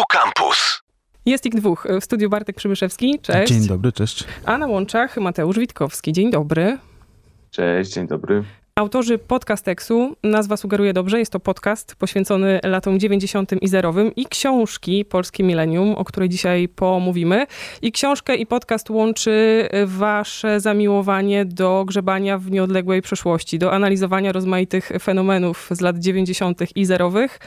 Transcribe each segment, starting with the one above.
Tu Campus. Jest ich dwóch. W studiu Bartek Przybyszewski, cześć. Dzień dobry, cześć. A na łączach Mateusz Witkowski, dzień dobry. Cześć, dzień dobry. Autorzy podcasteksu, nazwa sugeruje dobrze, jest to podcast poświęcony latom 90. i zerowym i książki Polskie Millennium, o której dzisiaj pomówimy. I książkę i podcast łączy wasze zamiłowanie do grzebania w nieodległej przeszłości, do analizowania rozmaitych fenomenów z lat 90. i zerowych.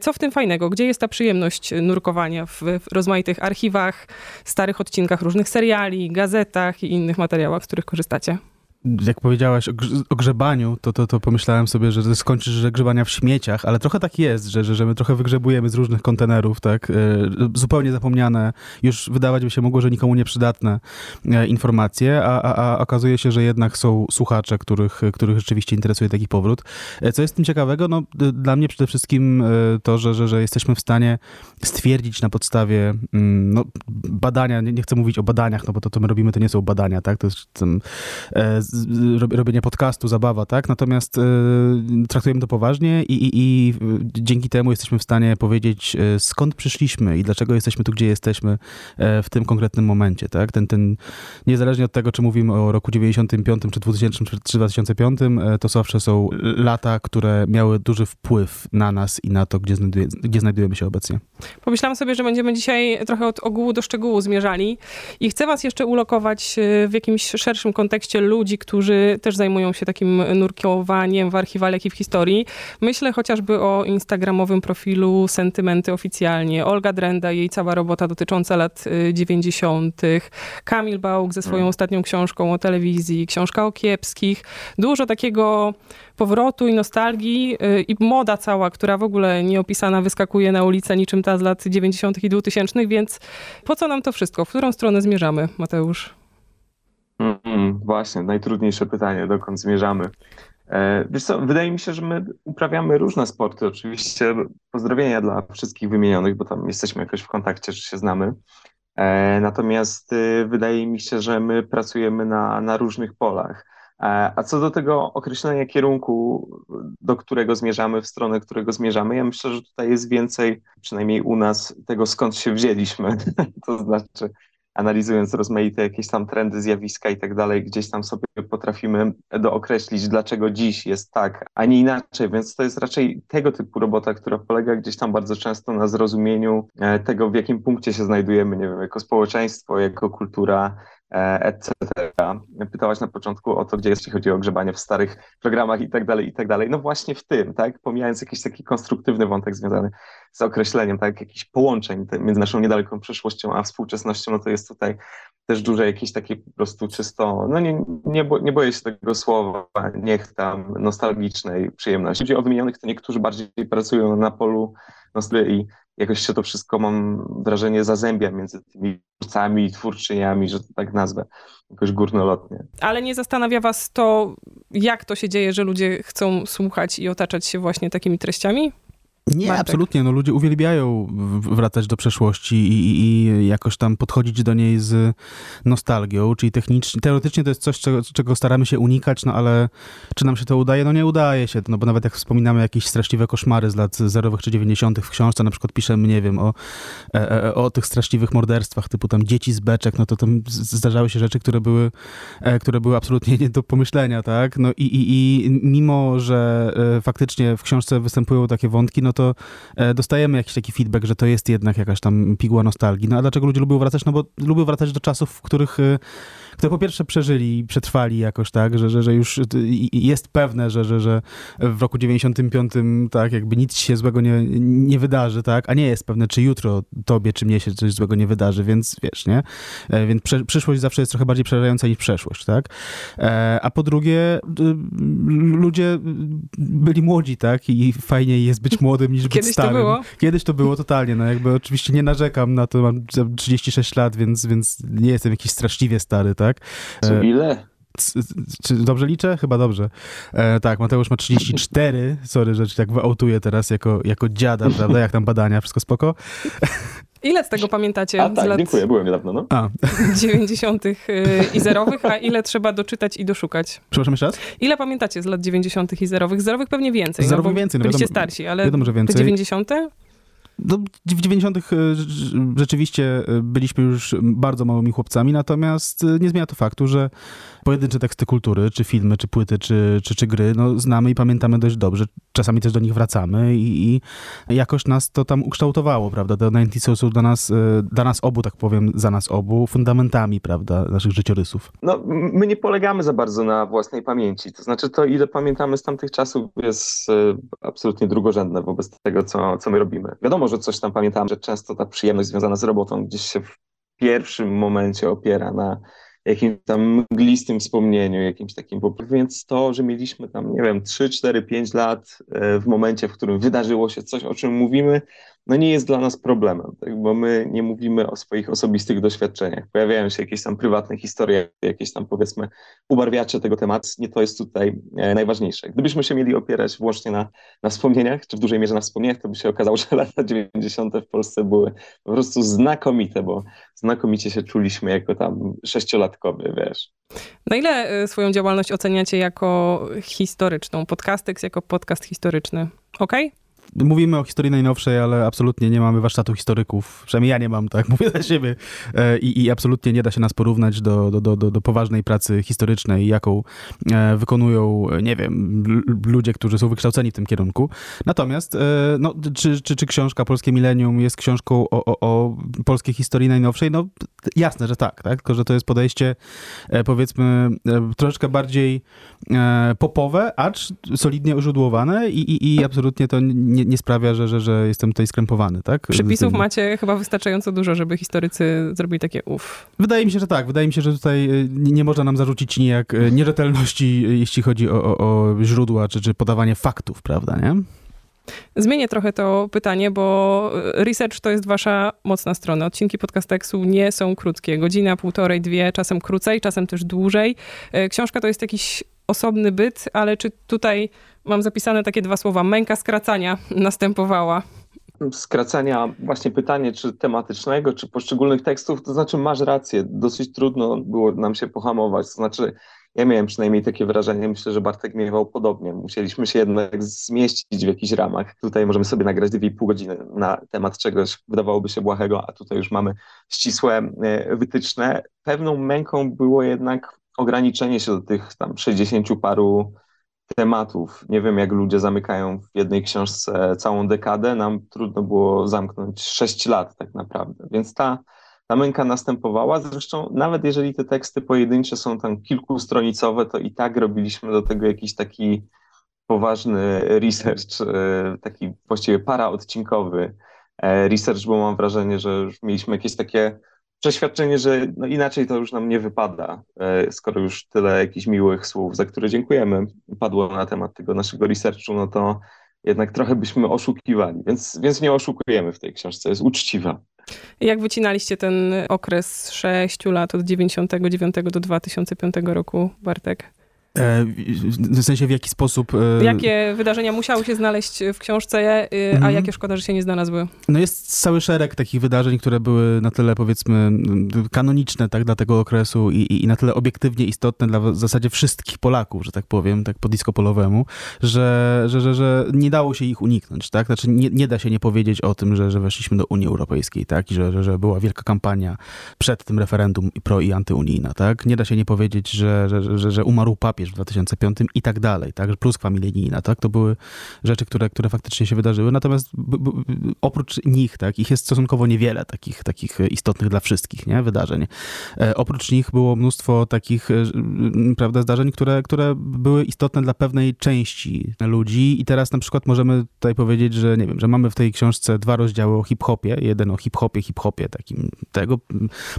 Co w tym fajnego? Gdzie jest ta przyjemność nurkowania w, w rozmaitych archiwach, starych odcinkach różnych seriali, gazetach i innych materiałach, z których korzystacie? Jak powiedziałaś o, grz- o, grzebaniu, to, to, to pomyślałem sobie, że skończysz że grzebania w śmieciach, ale trochę tak jest, że, że, że my trochę wygrzebujemy z różnych kontenerów, tak, e, zupełnie zapomniane, już wydawać by się mogło, że nikomu nieprzydatne e, informacje, a, a, a okazuje się, że jednak są słuchacze, których, których rzeczywiście interesuje taki powrót. E, co jest tym ciekawego? No, dla mnie przede wszystkim to, że, że, że jesteśmy w stanie stwierdzić na podstawie mm, no, badania, nie, nie chcę mówić o badaniach, no bo to, co my robimy, to nie są badania, tak, to jest tam, robienie podcastu, zabawa, tak? Natomiast y, traktujemy to poważnie i, i, i, dzięki temu jesteśmy w stanie powiedzieć, y, skąd przyszliśmy i dlaczego jesteśmy tu, gdzie jesteśmy w tym konkretnym momencie, tak? Ten, ten, niezależnie od tego, czy mówimy o roku 95, czy 2000, czy 2005, to zawsze są lata, które miały duży wpływ na nas i na to, gdzie, znajduje, gdzie znajdujemy się obecnie. Pomyślałam sobie, że będziemy dzisiaj trochę od ogółu do szczegółu zmierzali i chcę was jeszcze ulokować w jakimś szerszym kontekście ludzi, którzy też zajmują się takim nurkowaniem w archiwale, jak i w historii. Myślę chociażby o instagramowym profilu Sentymenty Oficjalnie, Olga Drenda, jej cała robota dotycząca lat 90., Kamil Bałk ze swoją hmm. ostatnią książką o telewizji, książka o kiepskich. Dużo takiego powrotu i nostalgii i moda cała, która w ogóle nieopisana wyskakuje na ulicę niczym ta z lat 90. i 2000, więc po co nam to wszystko? W którą stronę zmierzamy, Mateusz? Mm, właśnie, najtrudniejsze pytanie, dokąd zmierzamy. E, wiesz co, wydaje mi się, że my uprawiamy różne sporty. Oczywiście pozdrowienia dla wszystkich wymienionych, bo tam jesteśmy jakoś w kontakcie, że się znamy. E, natomiast y, wydaje mi się, że my pracujemy na, na różnych polach. E, a co do tego określenia kierunku, do którego zmierzamy, w stronę którego zmierzamy, ja myślę, że tutaj jest więcej, przynajmniej u nas, tego skąd się wzięliśmy. to znaczy, analizując rozmaite jakieś tam trendy, zjawiska i tak dalej, gdzieś tam sobie potrafimy dookreślić, dlaczego dziś jest tak, a nie inaczej. Więc to jest raczej tego typu robota, która polega gdzieś tam bardzo często na zrozumieniu e, tego, w jakim punkcie się znajdujemy, nie wiem, jako społeczeństwo, jako kultura, E, etc. Pytałaś na początku o to, gdzie jest, jeśli chodzi o grzebanie w starych programach i tak dalej, i tak dalej. No właśnie w tym, tak? Pomijając jakiś taki konstruktywny wątek związany z określeniem, tak? Jakichś połączeń między naszą niedaleką przeszłością a współczesnością, no to jest tutaj też duże jakieś takie po prostu czysto, no nie, nie, bo, nie boję się tego słowa, niech tam nostalgicznej przyjemności. Ludzi o wymienionych to niektórzy bardziej pracują na polu nostalgii i jakoś się to wszystko, mam wrażenie, zazębia między tymi twórcami i twórczyniami, że to tak nazwę, jakoś górnolotnie. Ale nie zastanawia was to, jak to się dzieje, że ludzie chcą słuchać i otaczać się właśnie takimi treściami? Nie, absolutnie. No, ludzie uwielbiają wracać do przeszłości i, i, jakoś tam podchodzić do niej z nostalgią, czyli technicznie, teoretycznie to jest coś, czego, czego, staramy się unikać, no ale czy nam się to udaje? No nie udaje się, no bo nawet jak wspominamy jakieś straszliwe koszmary z lat zerowych czy dziewięćdziesiątych w książce, na przykład piszemy, nie wiem, o, e, e, o tych straszliwych morderstwach, typu tam dzieci z beczek, no to tam zdarzały się rzeczy, które były, e, które były absolutnie nie do pomyślenia, tak? No i, i, i mimo, że faktycznie w książce występują takie wątki, no to e, dostajemy jakiś taki feedback, że to jest jednak jakaś tam piguła nostalgii. No a dlaczego ludzie lubią wracać? No bo lubią wracać do czasów, w których e, które po pierwsze przeżyli, przetrwali jakoś tak, że, że, że już jest pewne, że, że, że w roku 95 tak jakby nic się złego nie, nie wydarzy, tak, a nie jest pewne, czy jutro tobie, czy mnie się coś złego nie wydarzy, więc wiesz, nie? E, więc prze, przyszłość zawsze jest trochę bardziej przerażająca niż przeszłość, tak? E, a po drugie, ludzie byli młodzi, tak? I fajniej jest być młodym niż Kiedyś być starym. To było? Kiedyś to było totalnie, no jakby oczywiście nie narzekam na to, mam 36 lat, więc, więc nie jestem jakiś straszliwie stary, tak? Tak? Co, e, ile? Czy dobrze liczę? Chyba dobrze. E, tak, Mateusz ma 34. Sorry, że tak wyautuję teraz jako, jako dziada, prawda? Jak tam badania, wszystko spoko? Ile z tego pamiętacie? A tak, lat dziękuję, byłem niedawno, no. A. 90. Y, i zerowych, a ile trzeba doczytać i doszukać? Przepraszam jeszcze raz? Ile pamiętacie z lat 90. i zerowych? Zerowych pewnie więcej. Zerowych no, więcej, no Byliście starsi, ale wiadomo, że więcej. te 90. No, w 90. y, rzeczywiście y, byliśmy już bardzo małymi chłopcami, natomiast y, nie zmienia to faktu, że pojedyncze teksty kultury, czy filmy, czy płyty, czy, czy, czy gry, no, znamy i pamiętamy dość dobrze. Czasami też do nich wracamy i, i jakoś nas to tam ukształtowało, prawda? The 90 są dla nas, dla nas obu, tak powiem, za nas obu, fundamentami, prawda, naszych życiorysów. No, my nie polegamy za bardzo na własnej pamięci. To znaczy to, ile pamiętamy z tamtych czasów jest absolutnie drugorzędne wobec tego, co, co my robimy. Wiadomo, że coś tam pamiętamy, że często ta przyjemność związana z robotą gdzieś się w pierwszym momencie opiera na jakimś tam mglistym wspomnieniu, jakimś takim, więc to, że mieliśmy tam, nie wiem, 3, 4, 5 lat e, w momencie, w którym wydarzyło się coś, o czym mówimy, no nie jest dla nas problemem, tak? bo my nie mówimy o swoich osobistych doświadczeniach. Pojawiają się jakieś tam prywatne historie, jakieś tam powiedzmy ubarwiacze tego tematu. Nie to jest tutaj e, najważniejsze. Gdybyśmy się mieli opierać wyłącznie na, na wspomnieniach, czy w dużej mierze na wspomnieniach, to by się okazało, że lata 90. w Polsce były po prostu znakomite, bo znakomicie się czuliśmy jako tam sześciolatkowie, wiesz. Na ile e, swoją działalność oceniacie jako historyczną? Podcastex jako podcast historyczny. Okej? Okay? Mówimy o historii najnowszej, ale absolutnie nie mamy warsztatu historyków. Przynajmniej ja nie mam, tak mówię dla siebie. E, I, i absolutnie nie da się nas porównać do, do, do, do poważnej pracy historycznej, jaką e, wykonują, nie wiem, ludzie, którzy są wykształceni w tym kierunku. Natomiast, e, no, czy, czy, czy książka Polskie Milenium jest książką o, o, o polskiej historii najnowszej? No, jasne, że tak, tak? Tylko, że to jest podejście, powiedzmy, troszeczkę bardziej popowe, acz solidnie uźródłowane i, i, i absolutnie to nie nie, nie sprawia, że, że, że jestem tutaj skrępowany, tak? Przepisów macie chyba wystarczająco dużo, żeby historycy zrobili takie uff. Wydaje mi się, że tak. Wydaje mi się, że tutaj e, nie, nie można nam zarzucić nijak e, nierzetelności, e, jeśli chodzi o, o, o źródła, czy, czy podawanie faktów, prawda, nie? Zmienię trochę to pytanie, bo research to jest wasza mocna strona. Odcinki podcasteksu nie są krótkie. Godzina, półtorej, dwie, czasem krócej, czasem też dłużej. Książka to jest jakiś osobny byt, ale czy tutaj mam zapisane takie dwa słowa, męka skracania następowała? Skracania, właśnie pytanie, czy tematycznego, czy poszczególnych tekstów, to znaczy masz rację, dosyć trudno było nam się pohamować, to znaczy ja miałem przynajmniej takie wrażenie, myślę, że Bartek miewał podobnie. Musieliśmy się jednak zmieścić w jakichś ramach. Tutaj możemy sobie nagrać 2,5 godziny na temat czegoś, wydawałoby się błahego, a tutaj już mamy ścisłe e, wytyczne. Pewną męką było jednak ograniczenie się do tych tam 60 paru tematów. Nie wiem, jak ludzie zamykają w jednej książce całą dekadę. Nam trudno było zamknąć 6 lat tak naprawdę. Więc ta, ta męka następowała. Zresztą nawet jeżeli te teksty pojedyncze są tam kilkustronicowe, to i tak robiliśmy do tego jakiś taki poważny research, e, taki właściwie paraodcinkowy e, research, bo mam wrażenie, że już mieliśmy jakieś takie przeświadczenie, że no inaczej to już nam nie wypada, e, skoro już tyle jakichś miłych słów, za które dziękujemy, padło na temat tego naszego researchu, no to jednak trochę byśmy oszukiwali, więc, więc nie oszukujemy w tej książce, jest uczciwa. Jak wycinaliście ten okres 6 lat od 99 do 2005 roku, Bartek? E, w sensie w jaki sposób... E, jakie wydarzenia musiały się znaleźć w książce, e, a mhm. jakie szkoda, że się nie znalazły? No jest cały szereg takich wydarzeń, które były na tyle powiedzmy kanoniczne tak, dla tego okresu i, i na tyle obiektywnie istotne dla w zasadzie wszystkich Polaków, że tak powiem, tak po disco polowemu, że, że, że, że nie dało się ich uniknąć, tak? Znaczy nie, nie da się nie powiedzieć o tym, że, że weszliśmy do Unii Europejskiej, tak? I że, że, że była wielka kampania przed tym referendum pro i antyunijna, tak? Nie da się nie powiedzieć, że, że, że, że umarł papież w 2005 i tak dalej, tak? Pluskwa milenijna, tak? To były rzeczy, które, które faktycznie się wydarzyły, natomiast oprócz nich, tak, ich jest stosunkowo niewiele takich, takich istotnych dla wszystkich, nie? Wydarzeń. E, oprócz nich było mnóstwo takich, e, prawda, zdarzeń, które, które były istotne dla pewnej części ludzi i teraz na przykład możemy tutaj powiedzieć, że nie wiem, że mamy w tej książce dwa rozdziały o hip-hopie, jeden o hip-hopie, hip-hopie takim tego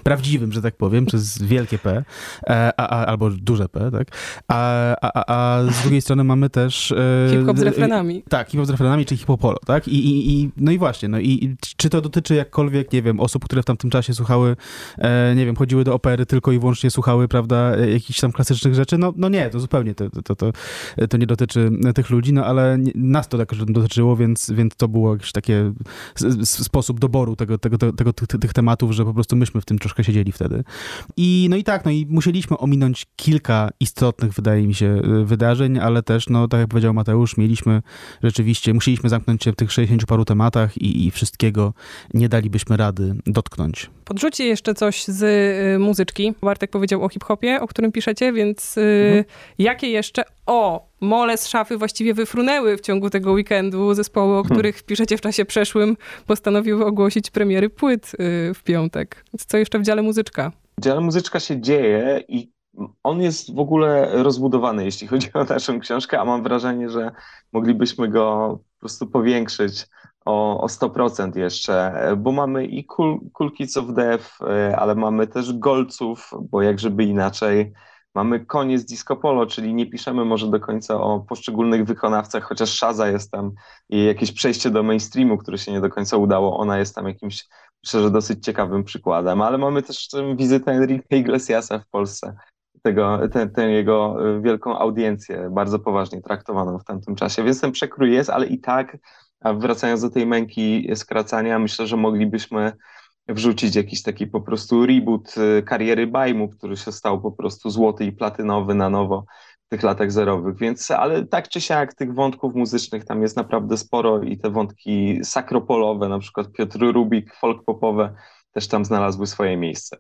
prawdziwym, że tak powiem, przez wielkie P, e, a, a, albo duże P, tak? A a, a, z drugiej strony mamy też... E, hip-hop z refrenami. Tak, hip-hop z refrenami, czy hip-hopolo, tak? I, i, i, no i właśnie, no i czy to dotyczy jakkolwiek, nie wiem, osób, które w tamtym czasie słuchały, e, nie wiem, chodziły do opery tylko i wyłącznie słuchały, prawda, jakichś tam klasycznych rzeczy? No, no nie, to zupełnie to, to, to, to nie dotyczy tych ludzi, no ale nas to jakoś dotyczyło, więc, więc to było jakiś taki sposób doboru tego, tego, tego, tych, tych tematów, że po prostu myśmy w tym troszkę siedzieli wtedy. I no i tak, no i musieliśmy ominąć kilka istotnych wydaje mi się, wydarzeń, ale też, no tak jak powiedział Mateusz, mieliśmy rzeczywiście, musieliśmy zamknąć się w tych 60 paru tematach i, i wszystkiego nie dalibyśmy rady dotknąć. Podrzućcie jeszcze coś z y, muzyczki. Bartek powiedział o hip-hopie, o którym piszecie, więc y, mhm. jakie jeszcze... O, mole z szafy właściwie wyfrunęły w ciągu tego weekendu. Zespoły, o hmm. których piszecie w czasie przeszłym, postanowiły ogłosić premiery płyt y, w piątek. Więc co jeszcze w dziale muzyczka? W dziale muzyczka się dzieje i on jest w ogóle rozbudowany, jeśli chodzi o naszą książkę, a mam wrażenie, że moglibyśmy go po prostu powiększyć o, o 100% jeszcze, bo mamy i Kids of Death, ale mamy też Golców, bo jak żeby inaczej. Mamy koniec disco polo, czyli nie piszemy może do końca o poszczególnych wykonawcach, chociaż Shaza jest tam i jakieś przejście do mainstreamu, które się nie do końca udało, ona jest tam jakimś, myślę, że dosyć ciekawym przykładem, ale mamy też wizytę Enrique Iglesiasa w Polsce, tego, tę jego wielką audiencję, bardzo poważnie traktowaną w tamtym czasie, więc ten przekrój jest, ale i tak a wracając do tej męki skracania, myślę, że moglibyśmy wrzucić jakiś taki po prostu reboot y, kariery Bajmu, który się stał po prostu złoty i platynowy na nowo w tych latach zerowych, więc ale tak czy siak tych wątków muzycznych tam jest naprawdę sporo i te wątki sakropolowe, na przykład Piotr Rubik, folk popowe też tam znalazły swoje miejsce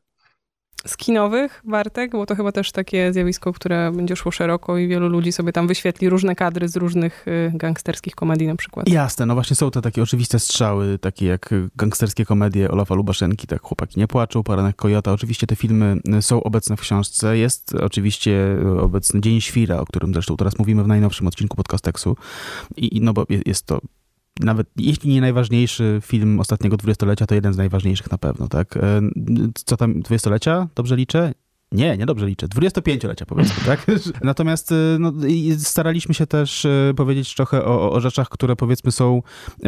skinowych, Bartek, bo to chyba też takie zjawisko, które będzie szło szeroko i wielu ludzi sobie tam wyświetli różne kadry z różnych y, gangsterskich komedii na przykład. Jasne, no właśnie są te takie oczywiste strzały, takie jak gangsterskie komedie Olafa Lubaszenki, tak Chłopaki nie płaczą, Paranek Kojota. Oczywiście te filmy y, są obecne w książce. Jest oczywiście y, obecny Dzień Świra, o którym zresztą teraz mówimy w najnowszym odcinku podcasteksu. I, no bo jest to nawet jeśli nie najważniejszy film ostatniego dwudziestolecia, to jeden z najważniejszych na pewno, tak? E, co tam, dwudziestolecia? Dobrze liczę? Nie, nie dobrze liczę. 25-lecia powiedzmy, tak? Natomiast y, no, staraliśmy się też y, powiedzieć trochę o, o, rzeczach, które powiedzmy są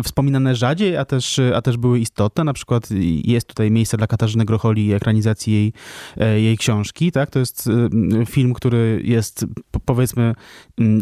wspominane rzadziej, a też, y, a też były istotne. Na przykład jest tutaj miejsce dla Katarzyny Grocholi i ekranizacji jej, e, jej książki, tak? To jest film, który jest powiedzmy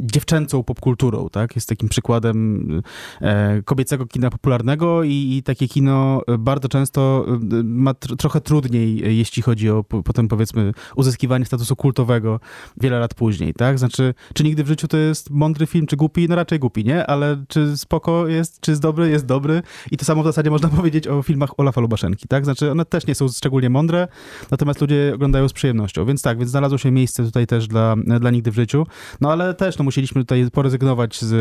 dziewczęcą popkulturą, tak? Jest takim przykładem e, kobiecego kina popularnego i, i takie kino bardzo często ma tr trochę trudniej, jeśli chodzi o potem powiedzmy uzyskiwanie statusu kultowego wiele lat później, tak? Znaczy, czy nigdy w życiu to jest mądry film, czy głupi? No raczej głupi, nie? Ale czy spoko jest, czy jest dobry? Jest dobry. I to samo w zasadzie można powiedzieć o filmach Olafa Lubaszenki, tak? Znaczy, one też nie są szczególnie mądre, natomiast ludzie oglądają z przyjemnością. Więc tak, więc znalazło się miejsce tutaj też dla, dla nigdy w życiu. No ale też, no musieliśmy tutaj porezygnować z,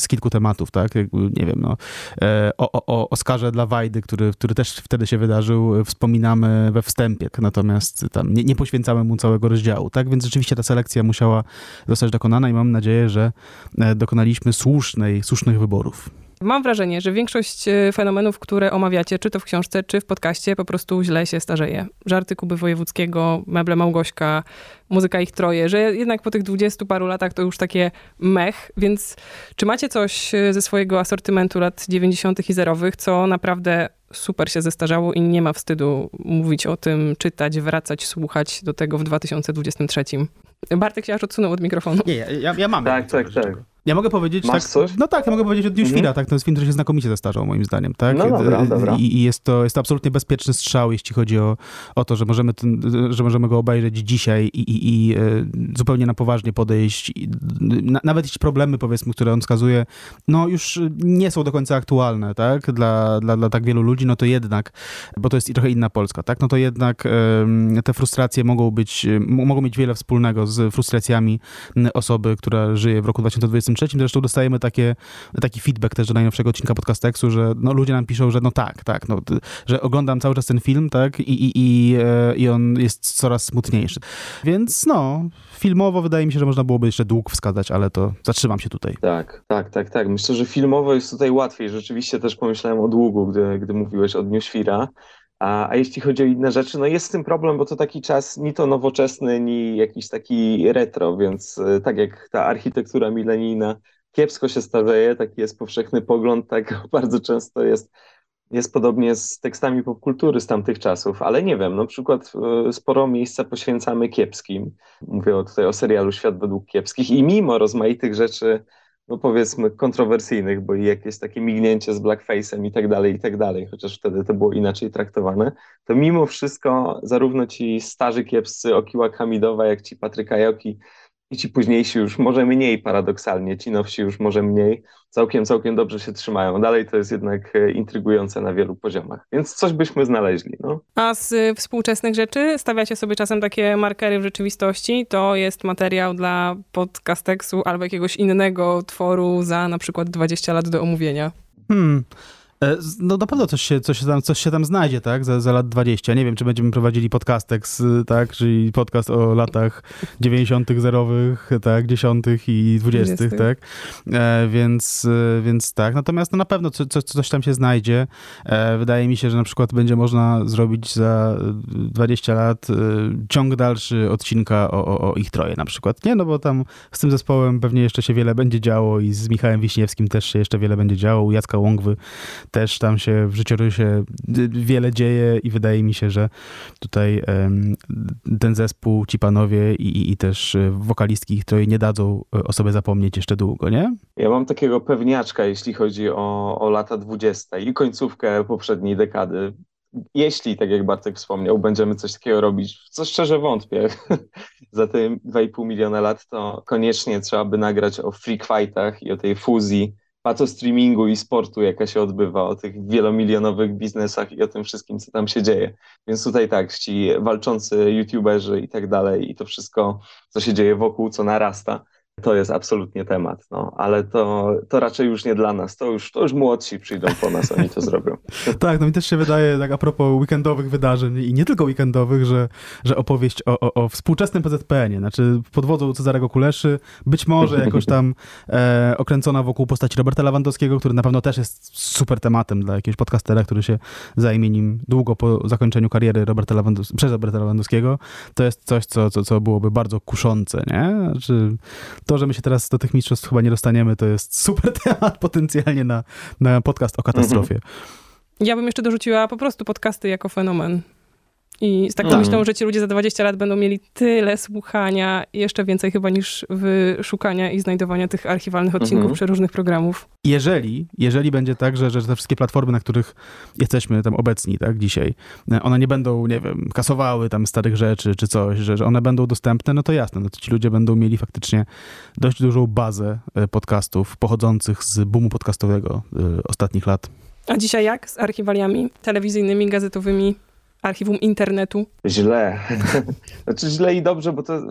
z kilku tematów, tak? Nie wiem, no. E, o, o, o Oscarze dla Wajdy, który, który też wtedy się wydarzył, wspominamy we wstępie, natomiast tam nie, nie poświęcamy poświęcamy mu całego rozdziału. Tak więc rzeczywiście ta selekcja musiała zostać dokonana i mam nadzieję, że e, dokonaliśmy słusznej, słusznych wyborów. Mam wrażenie, że większość e, fenomenów, które omawiacie, czy to w książce, czy w podcaście, po prostu źle się starzeje. Żarty Kuby Wojewódzkiego, meble Małgośka, muzyka ich troje, że jednak po tych dwudziestu paru latach to już takie mech, więc czy macie coś e, ze swojego asortymentu lat 90. i zerowych, co naprawdę super się zestarzało i nie ma wstydu mówić o tym, czytać, wracać, słuchać do tego w 2023. Bartek się aż odsunął od mikrofonu. Nie, ja, ja mam. Tak, tak, tak. Ja mogę powiedzieć Masz tak. Coś? No tak, ja mogę powiedzieć o Dniu mhm. Świra, tak. To jest film, który się znakomicie zestarzał, moim zdaniem, tak? No dobra, dobra. I, jest, to, jest to absolutnie bezpieczny strzał, jeśli chodzi o, o to, że możemy, ten, że możemy go obejrzeć dzisiaj i, i, i e, zupełnie na poważnie podejść. Na, nawet jeśli problemy, powiedzmy, które on wskazuje, no już nie są do końca aktualne, tak? Dla, dla, dla tak wielu ludzi, no to jednak, bo to jest trochę inna Polska, tak? No to jednak te frustracje mogą być, mogą mieć wiele wspólnego z frustracjami osoby, która żyje w roku 2023. Zresztą dostajemy takie, taki feedback też do najnowszego odcinka podcasteksu, że no, ludzie nam piszą, że no tak, tak, no, że oglądam cały czas ten film, tak, i, i, i, e, i on jest coraz smutniejszy. Więc no, filmowo wydaje mi się, że można byłoby jeszcze dług wskazać, ale to zatrzymam się tutaj. Tak, tak, tak, tak. Myślę, że filmowo jest tutaj łatwiej. Rzeczywiście też pomyślałem o długu, gdy, gdy mówiłeś o Dniu Świra. A, a jeśli chodzi o inne rzeczy, no jest z tym problem, bo to taki czas ni to nowoczesny, ni jakiś taki retro, więc e, tak jak ta architektura milenijna kiepsko się starzeje, taki jest powszechny pogląd, tak bardzo często jest, jest podobnie z tekstami popkultury z tamtych czasów, ale nie wiem, na przykład e, sporo miejsca poświęcamy kiepskim. Mówię tutaj o serialu Świat według kiepskich i mimo rozmaitych rzeczy no powiedzmy kontrowersyjnych, bo jakieś takie mignięcie z blackface'em i tak dalej, i tak dalej, chociaż wtedy to było inaczej traktowane, to mimo wszystko zarówno ci starzy kiepscy Okiła Hamidowa, jak ci Patryka Joki i ci późniejsi już może mniej paradoksalnie, ci nowsi już może mniej, całkiem, całkiem dobrze się trzymają. Dalej to jest jednak e, intrygujące na wielu poziomach, więc coś byśmy znaleźli. No. A z y, współczesnych rzeczy stawiacie sobie czasem takie markery w rzeczywistości? To jest materiał dla podcasteksu albo jakiegoś innego tworu za na przykład 20 lat do omówienia. Hmm. E, no na pewno coś się, coś się, tam, coś się tam znajdzie, tak, za, za lat 20. Nie wiem, czy będziemy prowadzili podcastek, tak, czyli podcast o latach 90., zerowych, tak, 10. i 20., 20. tak, e, więc, e, więc tak. Natomiast no, na pewno co, co, coś tam się znajdzie. E, wydaje mi się, że na przykład będzie można zrobić za 20 lat e, ciąg dalszy odcinka o, o, o ich troje na przykład. Nie, no bo tam z tym zespołem pewnie jeszcze się wiele będzie działo i z Michałem Wiśniewskim też się jeszcze wiele będzie działo, u Jacka Łągwy też tam się w życiorysie wiele dzieje i wydaje mi się, że tutaj ten zespół, ci panowie i, i też e, wokalistki troje nie dadzą e, o sobie zapomnieć jeszcze długo, nie? Ja mam takiego pewniaczka, jeśli chodzi o, o lata dwudzieste i końcówkę poprzedniej dekady. Jeśli, tak jak Bartek wspomniał, będziemy coś takiego robić, co szczerze wątpię, za te 2,5 miliona lat, to koniecznie trzeba by nagrać o freak fightach i o tej fuzji streamingu i sportu, jaka się odbywa, o tych wielomilionowych biznesach i o tym wszystkim, co tam się dzieje. Więc tutaj tak, ci walczący youtuberzy i tak dalej i to wszystko, co się dzieje wokół, co narasta, to jest absolutnie temat, no, ale to, to raczej już nie dla nas, to już, to już młodsi przyjdą po nas, oni to zrobią. tak, no mi też się wydaje, tak a propos weekendowych wydarzeń i nie tylko weekendowych, że, że opowieść o, o, o współczesnym PZPN-ie, znaczy pod wodzą Cezarego Kuleszy, być może jakoś tam e, okręcona wokół postaci Roberta Lewandowskiego, który na pewno też jest super tematem dla jakiegoś podcastera, który się zajmie nim długo po zakończeniu kariery Roberta Lewandows przez Roberta Lewandowskiego, to jest coś, co, co, co byłoby bardzo kuszące, nie? Znaczy, to, że my się teraz do tych mistrzostw chyba nie dostaniemy, to jest super temat potencjalnie na, na podcast o katastrofie. Mhm. Ja bym jeszcze dorzuciła po prostu podcasty jako fenomen. I z taką no. myślą, że ci ludzie za 20 lat będą mieli tyle słuchania, jeszcze więcej chyba niż wyszukania i znajdowania tych archiwalnych odcinków mhm. przeróżnych programów. Jeżeli, jeżeli będzie tak, że, że te wszystkie platformy, na których jesteśmy tam obecni, tak, dzisiaj, one nie będą, nie wiem, kasowały tam starych rzeczy czy coś, że, że one będą dostępne, no to jasne, no to ci ludzie będą mieli faktycznie dość dużą bazę e, podcastów pochodzących z boomu podcastowego y, ostatnich lat. A dzisiaj jak z archiwaliami telewizyjnymi, gazetowymi? Archiwum internetu? Źle. Znaczy źle i dobrze, bo to,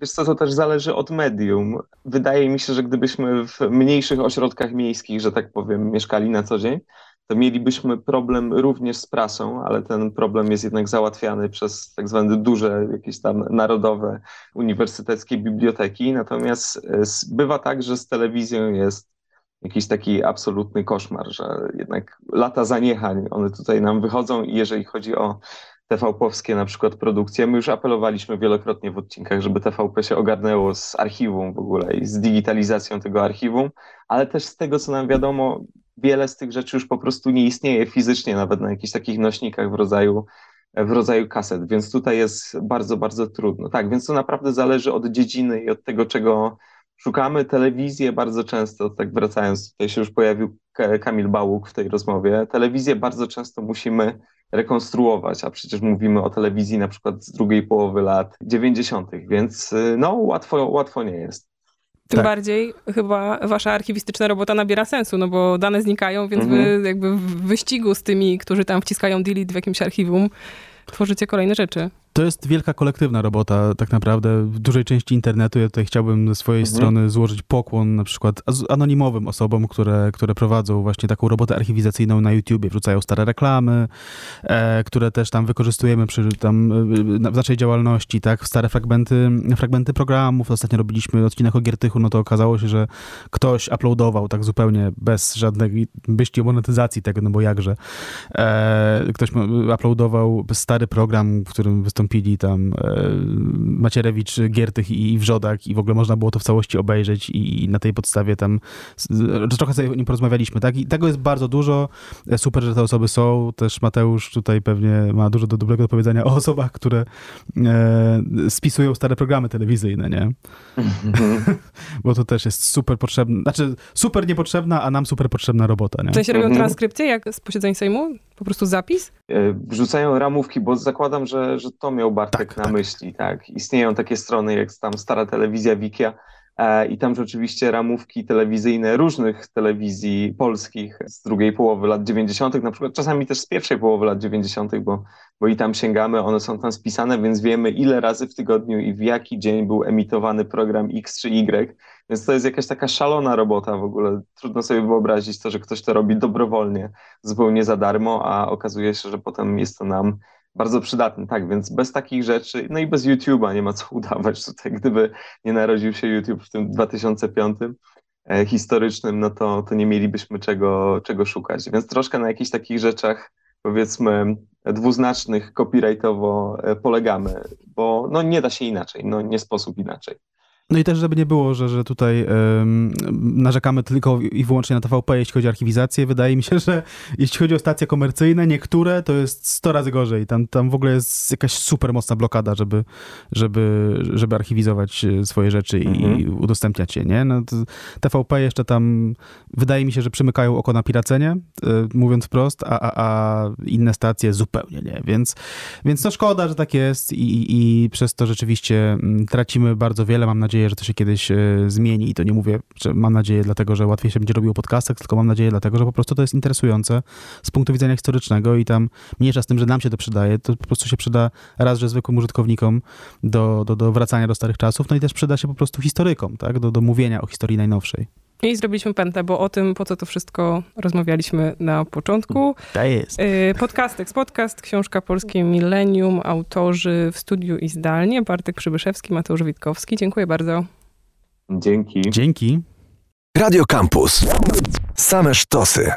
wiesz co, to też zależy od medium. Wydaje mi się, że gdybyśmy w mniejszych ośrodkach miejskich, że tak powiem, mieszkali na co dzień, to mielibyśmy problem również z prasą, ale ten problem jest jednak załatwiany przez tak zwane duże, jakieś tam narodowe, uniwersyteckie biblioteki. Natomiast e, bywa tak, że z telewizją jest jakiś taki absolutny koszmar, że jednak lata zaniechań, one tutaj nam wychodzą i jeżeli chodzi o TVP-owskie na przykład produkcje, my już apelowaliśmy wielokrotnie w odcinkach, żeby TVP się ogarnęło z archiwum w ogóle i z digitalizacją tego archiwum, ale też z tego, co nam wiadomo, wiele z tych rzeczy już po prostu nie istnieje fizycznie, nawet na jakichś takich nośnikach w rodzaju w rodzaju kaset, więc tutaj jest bardzo, bardzo trudno. Tak, więc to naprawdę zależy od dziedziny i od tego, czego, szukamy telewizję bardzo często, tak wracając, tutaj się już pojawił Kamil Bałuk w tej rozmowie, telewizję bardzo często musimy rekonstruować, a przecież mówimy o telewizji na przykład z drugiej połowy lat 90., więc y, no łatwo, łatwo nie jest. Tym tak. bardziej chyba wasza archiwistyczna robota nabiera sensu, no bo dane znikają, więc mhm. wy jakby w wyścigu z tymi, którzy tam wciskają delete w jakimś archiwum, tworzycie kolejne rzeczy. To jest wielka kolektywna robota, tak naprawdę. W dużej części internetu ja tutaj chciałbym ze swojej mhm. strony złożyć pokłon na przykład anonimowym osobom, które, które prowadzą właśnie taką robotę archiwizacyjną na YouTubie, wrzucają stare reklamy, e, które też tam wykorzystujemy przy tam e, w naszej działalności, tak, stare fragmenty, fragmenty programów. Ostatnio robiliśmy odcinek o Giertychu, no to okazało się, że ktoś uploadował tak zupełnie bez żadnej byści monetyzacji tego, no bo jakże. E, ktoś uploadował stary program, w którym wystąpił wystąpili tam e, Macierewicz, Giertych i Wrzodak i w ogóle można było to w całości obejrzeć i na tej podstawie tam trochę sobie o nim porozmawialiśmy, tak? I tego jest bardzo dużo. E, super, że te osoby są. Też Mateusz tutaj pewnie ma dużo do dobrego do powiedzenia o osobach, które e, spisują stare programy telewizyjne, nie? Bo to też jest super potrzebne, znaczy super niepotrzebna, a nam super potrzebna robota, nie? W sensie robią mhm. transkrypcję jak z posiedzeń Sejmu? Po prostu zapis? E, Wrzucają ramówki, bo zakładam, że, że to miał Bartek Tak, na tak. myśli, tak. Istnieją takie strony jak tam stara telewizja Wikia i tam rzeczywiście ramówki telewizyjne różnych telewizji polskich z drugiej połowy lat 90., na przykład czasami też z pierwszej połowy lat 90., bo, bo i tam sięgamy, one są tam spisane, więc wiemy ile razy w tygodniu i w jaki dzień był emitowany program X czy Y, więc to jest jakaś taka szalona robota w ogóle. Trudno sobie wyobrazić to, że ktoś to robi dobrowolnie, zupełnie za darmo, a okazuje się, że potem jest to nam bardzo przydatne. Tak, więc bez takich rzeczy, no i bez YouTube'a nie ma co udawać tutaj. Gdyby nie narodził się YouTube w tym 2005 e, historycznym, no to, to nie mielibyśmy czego, czego szukać. Więc troszkę na jakichś takich rzeczach, powiedzmy, dwuznacznych copyrightowo e, polegamy, bo no nie da się inaczej, no nie sposób inaczej. No i też, żeby nie było, że, że tutaj narzekamy tylko i wyłącznie na TVP, jeśli chodzi o archiwizację. Wydaje mi się, że jeśli chodzi o stacje komercyjne, niektóre to jest 100 razy gorzej. Tam, tam w ogóle jest jakaś super mocna blokada, żeby, żeby, żeby archiwizować e, swoje rzeczy i Mhm. udostępniać je, nie? No, TVP jeszcze tam, wydaje mi się, że przymykają oko na piracenie, e, mówiąc wprost, a, a, a inne stacje zupełnie nie. Więc, więc no szkoda, że tak jest i, i, i przez to rzeczywiście mm, tracimy bardzo wiele. Mam nadzieję, że to się kiedyś e, zmieni i to nie mówię, że mam nadzieję dlatego, że łatwiej się będzie robiło podcastach, tylko mam nadzieję dlatego, że po prostu to jest interesujące z punktu widzenia historycznego i tam mniejsza z tym, że nam się to przydaje, to po prostu się przyda raz, że zwykłym użytkownikom do, do, do wracania do starych czasów, no i też przyda się po prostu historykom, tak, do, do mówienia o historii najnowszej. I zrobiliśmy pętlę, bo o tym, po co to wszystko rozmawialiśmy na początku. To jest. Yy, Podcastek, podcast, książka Polskie Millennium, autorzy w studiu i zdalnie, Bartek Przybyszewski, Mateusz Witkowski. Dziękuję bardzo. Dzięki. Dzięki. Radio Campus. Same sztosy.